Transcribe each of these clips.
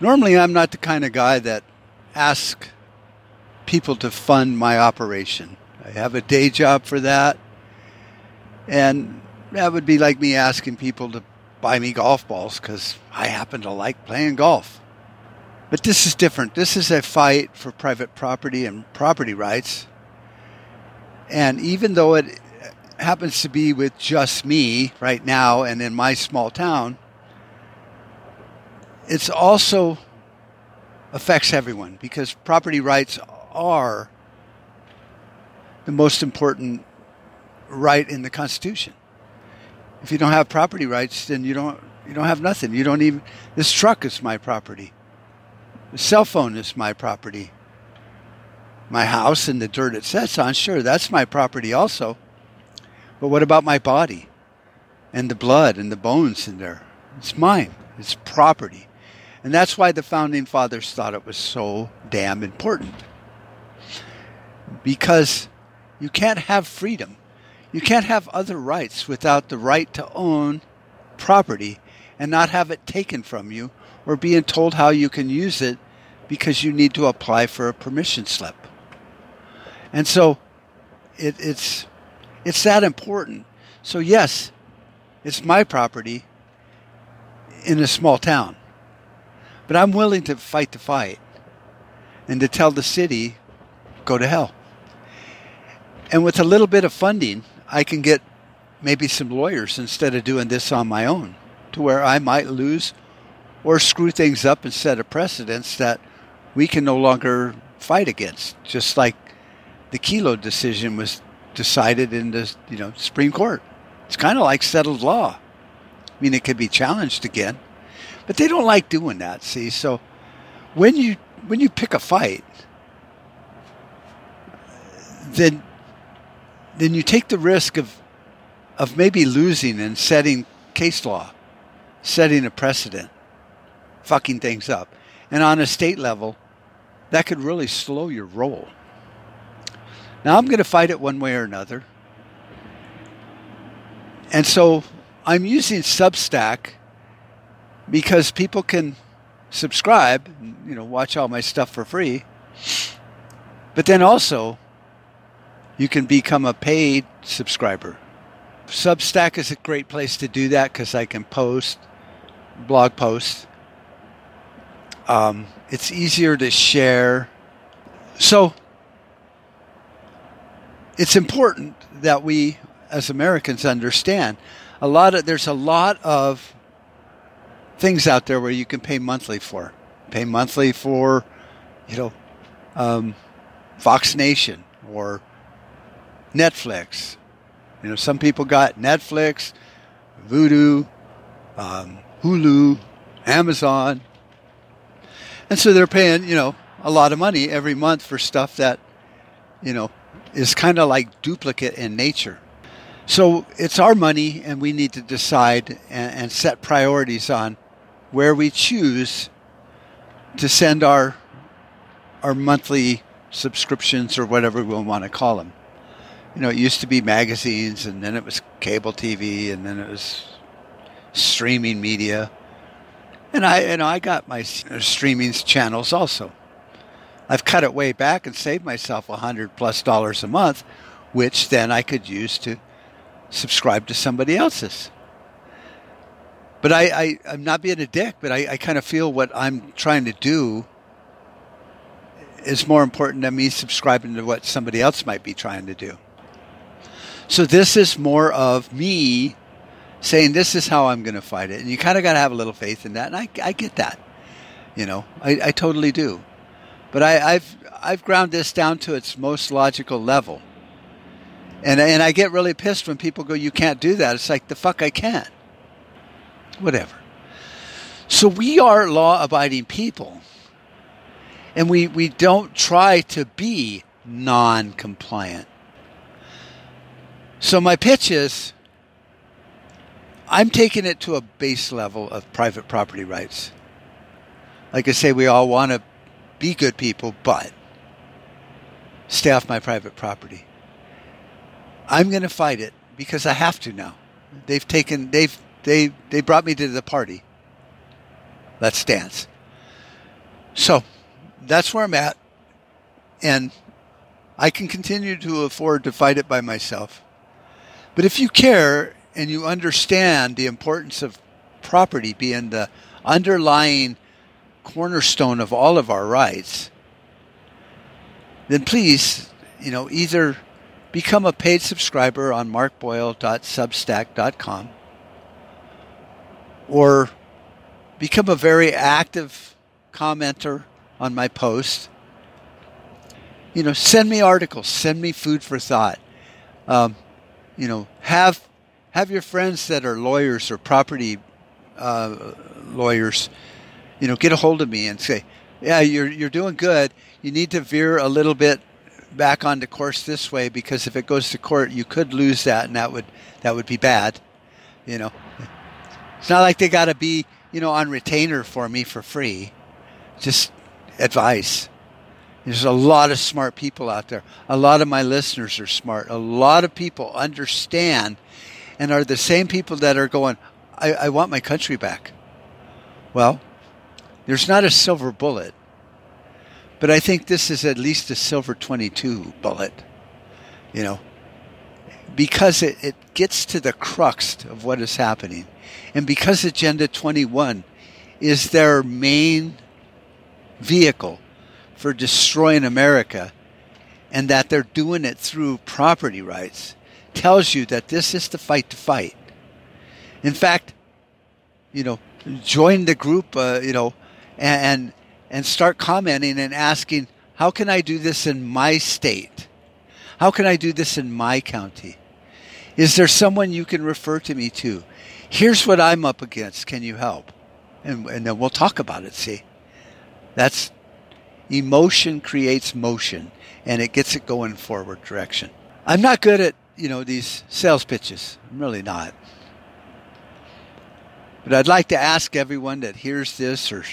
Normally, I'm not the kind of guy that asks people to fund my operation. I have a day job for that. And that would be like me asking people to buy me golf balls because I happen to like playing golf. But this is different. This is a fight for private property and property rights. And even though it happens to be with just me right now and in my small town, it's also affects everyone because property rights are the most important right in the Constitution. If you don't have property rights, then you don't you don't have nothing. You don't even this truck is my property. The cell phone is my property. My house and the dirt it sits on, sure, that's my property also. But what about my body? And the blood and the bones in there? It's mine. It's property. And that's why the founding fathers thought it was so damn important. Because you can't have freedom you can't have other rights without the right to own property and not have it taken from you or being told how you can use it because you need to apply for a permission slip. And so it, it's it's that important. So yes, it's my property in a small town. But I'm willing to fight the fight and to tell the city, go to hell. And with a little bit of funding, I can get maybe some lawyers instead of doing this on my own to where I might lose or screw things up and set a precedence that we can no longer fight against. Just like the Kelo decision was decided in the you know Supreme Court. It's kind of like settled law. I mean, it could be challenged again, but they don't like doing that. See, so when you when you pick a fight, then then you take the risk of of maybe losing and setting case law, setting a precedent, fucking things up. And on a state level, that could really slow your roll. Now I'm going to fight it one way or another. And so I'm using Substack because people can subscribe, you know, watch all my stuff for free. But then also you can become a paid subscriber. Substack is a great place to do that because I can post blog posts. Um, it's easier to share. So it's important that we as Americans understand a lot of there's a lot of things out there where you can pay monthly for. Pay monthly for, you know, um, Fox Nation or Netflix. You know, some people got Netflix, Vudu, um, Hulu, Amazon. And so they're paying, you know, a lot of money every month for stuff that, you know, is kind of like duplicate in nature. So it's our money, and we need to decide and, and set priorities on where we choose to send our our monthly subscriptions or whatever we want to call them you know, it used to be magazines, and then it was cable TV, and then it was streaming media. And I, you know, I got my uh, streaming channels also. I've cut it way back and saved myself a hundred plus dollars a month, which then I could use to subscribe to somebody else's. But I, I I'm not being a dick, but I, I kind of feel what I'm trying to do is more important than me subscribing to what somebody else might be trying to do. So this is more of me saying this is how I'm going to fight it, and you kind of got to have a little faith in that, and I, I get that, you know, I, I totally do, but I, I've I've ground this down to its most logical level, and and I get really pissed when people go, you can't do that. It's like the fuck I can, whatever. So we are law-abiding people, and we we don't try to be non-compliant so my pitch is I'm taking it to a base level of private property rights. Like I say, we all want to be good people, but stay off my private property. I'm going to fight it because I have to now. They've taken they've they they brought me to the party. Let's dance. So that's where I'm at. And I can continue to afford to fight it by myself. But if you care and you understand the importance of property being the underlying cornerstone of all of our rights, then please, you know, either become a paid subscriber on markboyle.substack.com or become a very active commenter on my post. You know, send me articles, send me food for thought. Um, you know, have have your friends that are lawyers or property uh, lawyers, you know, get a hold of me and say, "Yeah, you're you're doing good. You need to veer a little bit back onto course this way because if it goes to court, you could lose that, and that would that would be bad." You know, it's not like they got to be you know on retainer for me for free. Just advice. There's a lot of smart people out there. A lot of my listeners are smart. A lot of people understand and are the same people that are going, I, I want my country back. Well, there's not a silver bullet, but I think this is at least a silver 22 bullet, you know, because it, it gets to the crux of what is happening. And because Agenda 21 is their main vehicle for destroying America and that they're doing it through property rights tells you that this is the fight to fight. In fact, you know, join the group, uh, you know, and and start commenting and asking, how can I do this in my state? How can I do this in my county? Is there someone you can refer to me to? Here's what I'm up against. Can you help? And, and then we'll talk about it. See, that's emotion creates motion, and it gets it going forward direction. I'm not good at you know these sales pitches. I'm really not. But I'd like to ask everyone that hears this or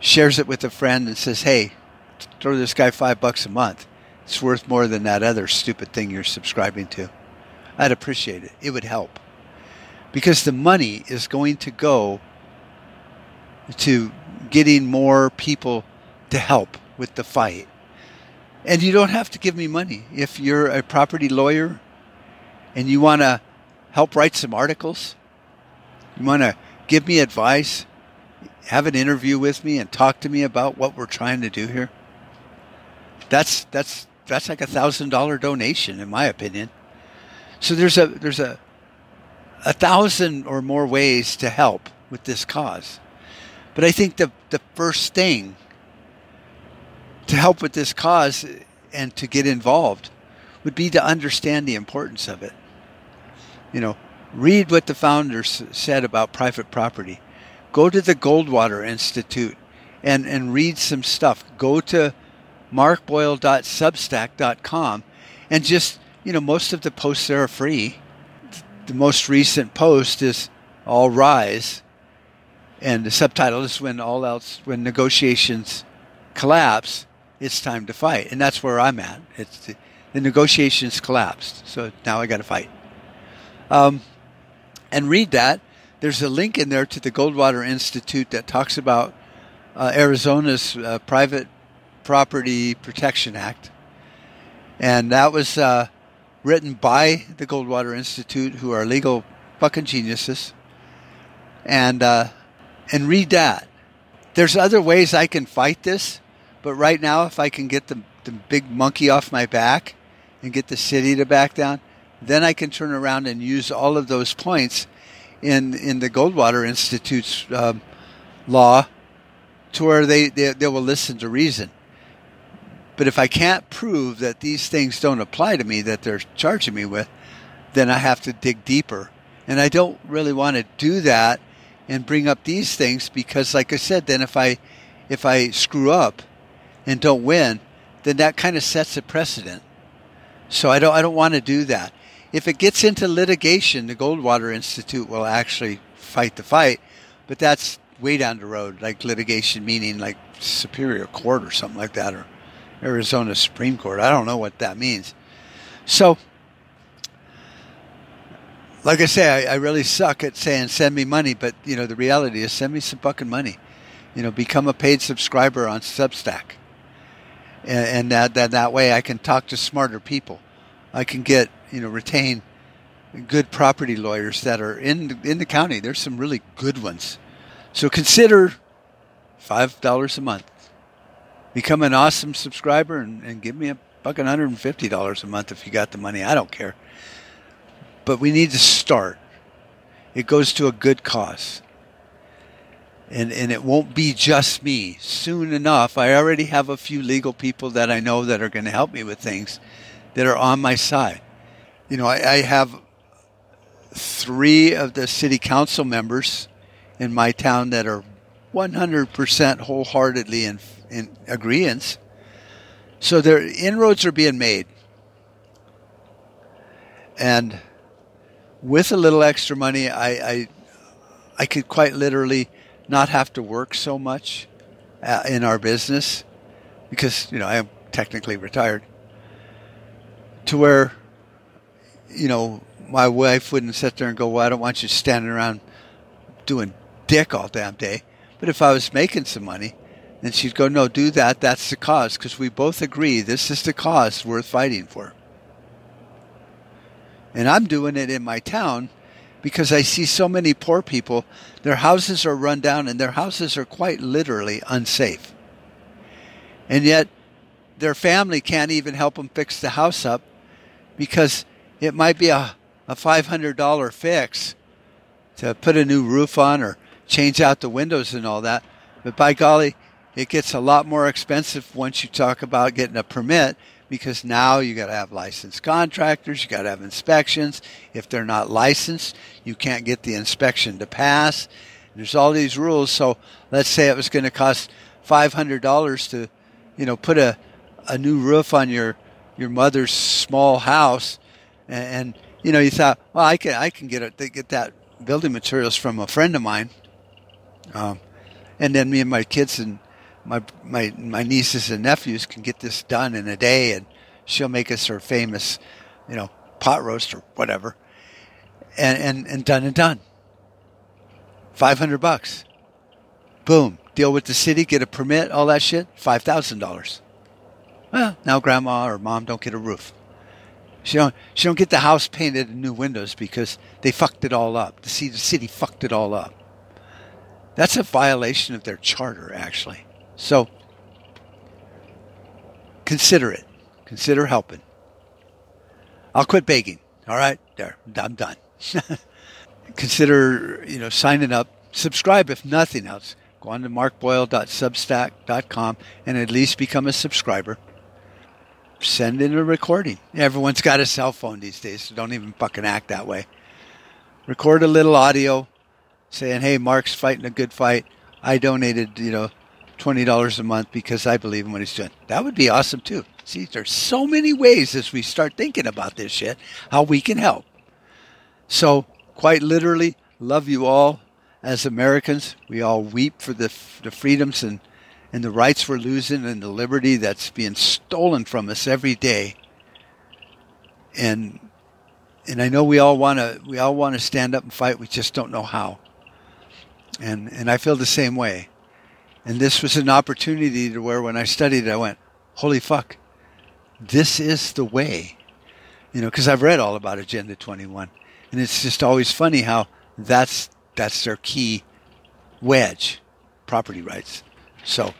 shares it with a friend and says, hey, throw this guy five bucks a month. It's worth more than that other stupid thing you're subscribing to. I'd appreciate it. It would help. Because the money is going to go to getting more people to help with the fight. And you don't have to give me money. If you're a property lawyer and you want to help write some articles, you want to give me advice, have an interview with me, and talk to me about what we're trying to do here? That's that's that's like a thousand dollar donation, in my opinion. So there's a there's a a thousand or more ways to help with this cause. But I think the the first thing to help with this cause and to get involved would be to understand the importance of it. You know, Read what the founders said about private property. Go to the Goldwater Institute and, and read some stuff. Go to markboyle.substack.com and just, you know, most of the posts there are free. The most recent post is All Rise. And the subtitle is When All Else, When Negotiations Collapse, It's Time to Fight. And that's where I'm at. It's the, the negotiations collapsed. So now I got to fight. Um, and read that. There's a link in there to the Goldwater Institute that talks about uh, Arizona's uh, Private Property Protection Act. And that was uh, written by the Goldwater Institute, who are legal fucking geniuses. And, uh, and read that. There's other ways I can fight this, but right now, if I can get the, the big monkey off my back and get the city to back down, then I can turn around and use all of those points in in the Goldwater Institute's um, law to where they, they, they will listen to reason. But if I can't prove that these things don't apply to me that they're charging me with, then I have to dig deeper. And I don't really want to do that and bring up these things because like I said, then if I if I screw up and don't win, then that kind of sets a precedent. So I don't I don't want to do that if it gets into litigation, the Goldwater Institute will actually fight the fight, but that's way down the road, like litigation meaning like Superior Court or something like that, or Arizona Supreme Court. I don't know what that means. So, like I say, I, I really suck at saying send me money, but you know the reality is send me some fucking money, you know, become a paid subscriber on Substack. And, and that, that, that way I can talk to smarter people. I can get, you know, retain good property lawyers that are in, in the county. There's some really good ones. So consider $5 a month. Become an awesome subscriber and, and give me a fucking $150 a month if you got the money. I don't care. But we need to start. It goes to a good cause. And, and it won't be just me. Soon enough, I already have a few legal people that I know that are going to help me with things that are on my side. You know, I, I have three of the city council members in my town that are 100% wholeheartedly in, in agreement. So their inroads are being made. And with a little extra money, I, I, I could quite literally not have to work so much uh, in our business because, you know, I am technically retired to where, you know, my wife wouldn't sit there and go, well, I don't want you standing around doing dick all damn day. But if I was making some money, then she'd go, no, do that. That's the cause. Because we both agree this is the cause worth fighting for. And I'm doing it in my town because I see so many poor people. Their houses are run down and their houses are quite literally unsafe. And yet their family can't even help them fix the house up because it might be a, a $500 fix to put a new roof on or change out the windows and all that. But by golly, it gets a lot more expensive once you talk about getting a permit because now you got to have licensed contractors, you got to have inspections. If they're not licensed, you can't get the inspection to pass. There's all these rules. So let's say it was going to cost $500 to, you know, put a, a new roof on your, your mother's small house. And, and you know, you thought, well, I can, I can get it, get that building materials from a friend of mine. Um, and then me and my kids and my my my nieces and nephews can get this done in a day, and she'll make us her famous, you know, pot roast or whatever, and and and done and done. Five hundred bucks. Boom. Deal with the city, get a permit, all that shit. Five thousand dollars. Well, now grandma or mom don't get a roof. She don't she don't get the house painted and new windows because they fucked it all up. The city, the city fucked it all up. That's a violation of their charter, actually. So consider it. Consider helping. I'll quit begging. All right, there, I'm done. consider, you know, signing up. Subscribe if nothing else. Go on to markboyle.substack.com and at least become a subscriber. Send in a recording. Everyone's got a cell phone these days, so don't even fucking act that way. Record a little audio saying, "Hey, Mark's fighting a good fight. I donated, you know, twenty dollars a month because I believe in what he's doing. That would be awesome too. See, there's so many ways as we start thinking about this shit how we can help. So, quite literally, love you all as Americans. We all weep for the the freedoms and and the rights we're losing and the liberty that's being stolen from us every day. And and I know we all want to we all want to stand up and fight. We just don't know how. And and I feel the same way. And this was an opportunity to where when I studied I went, holy fuck, this is the way. You know, because I've read all about Agenda 21. And it's just always funny how that's, that's their key wedge, property rights. So,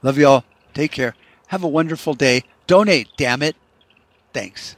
love you all. Take care. Have a wonderful day. Donate, damn it. Thanks.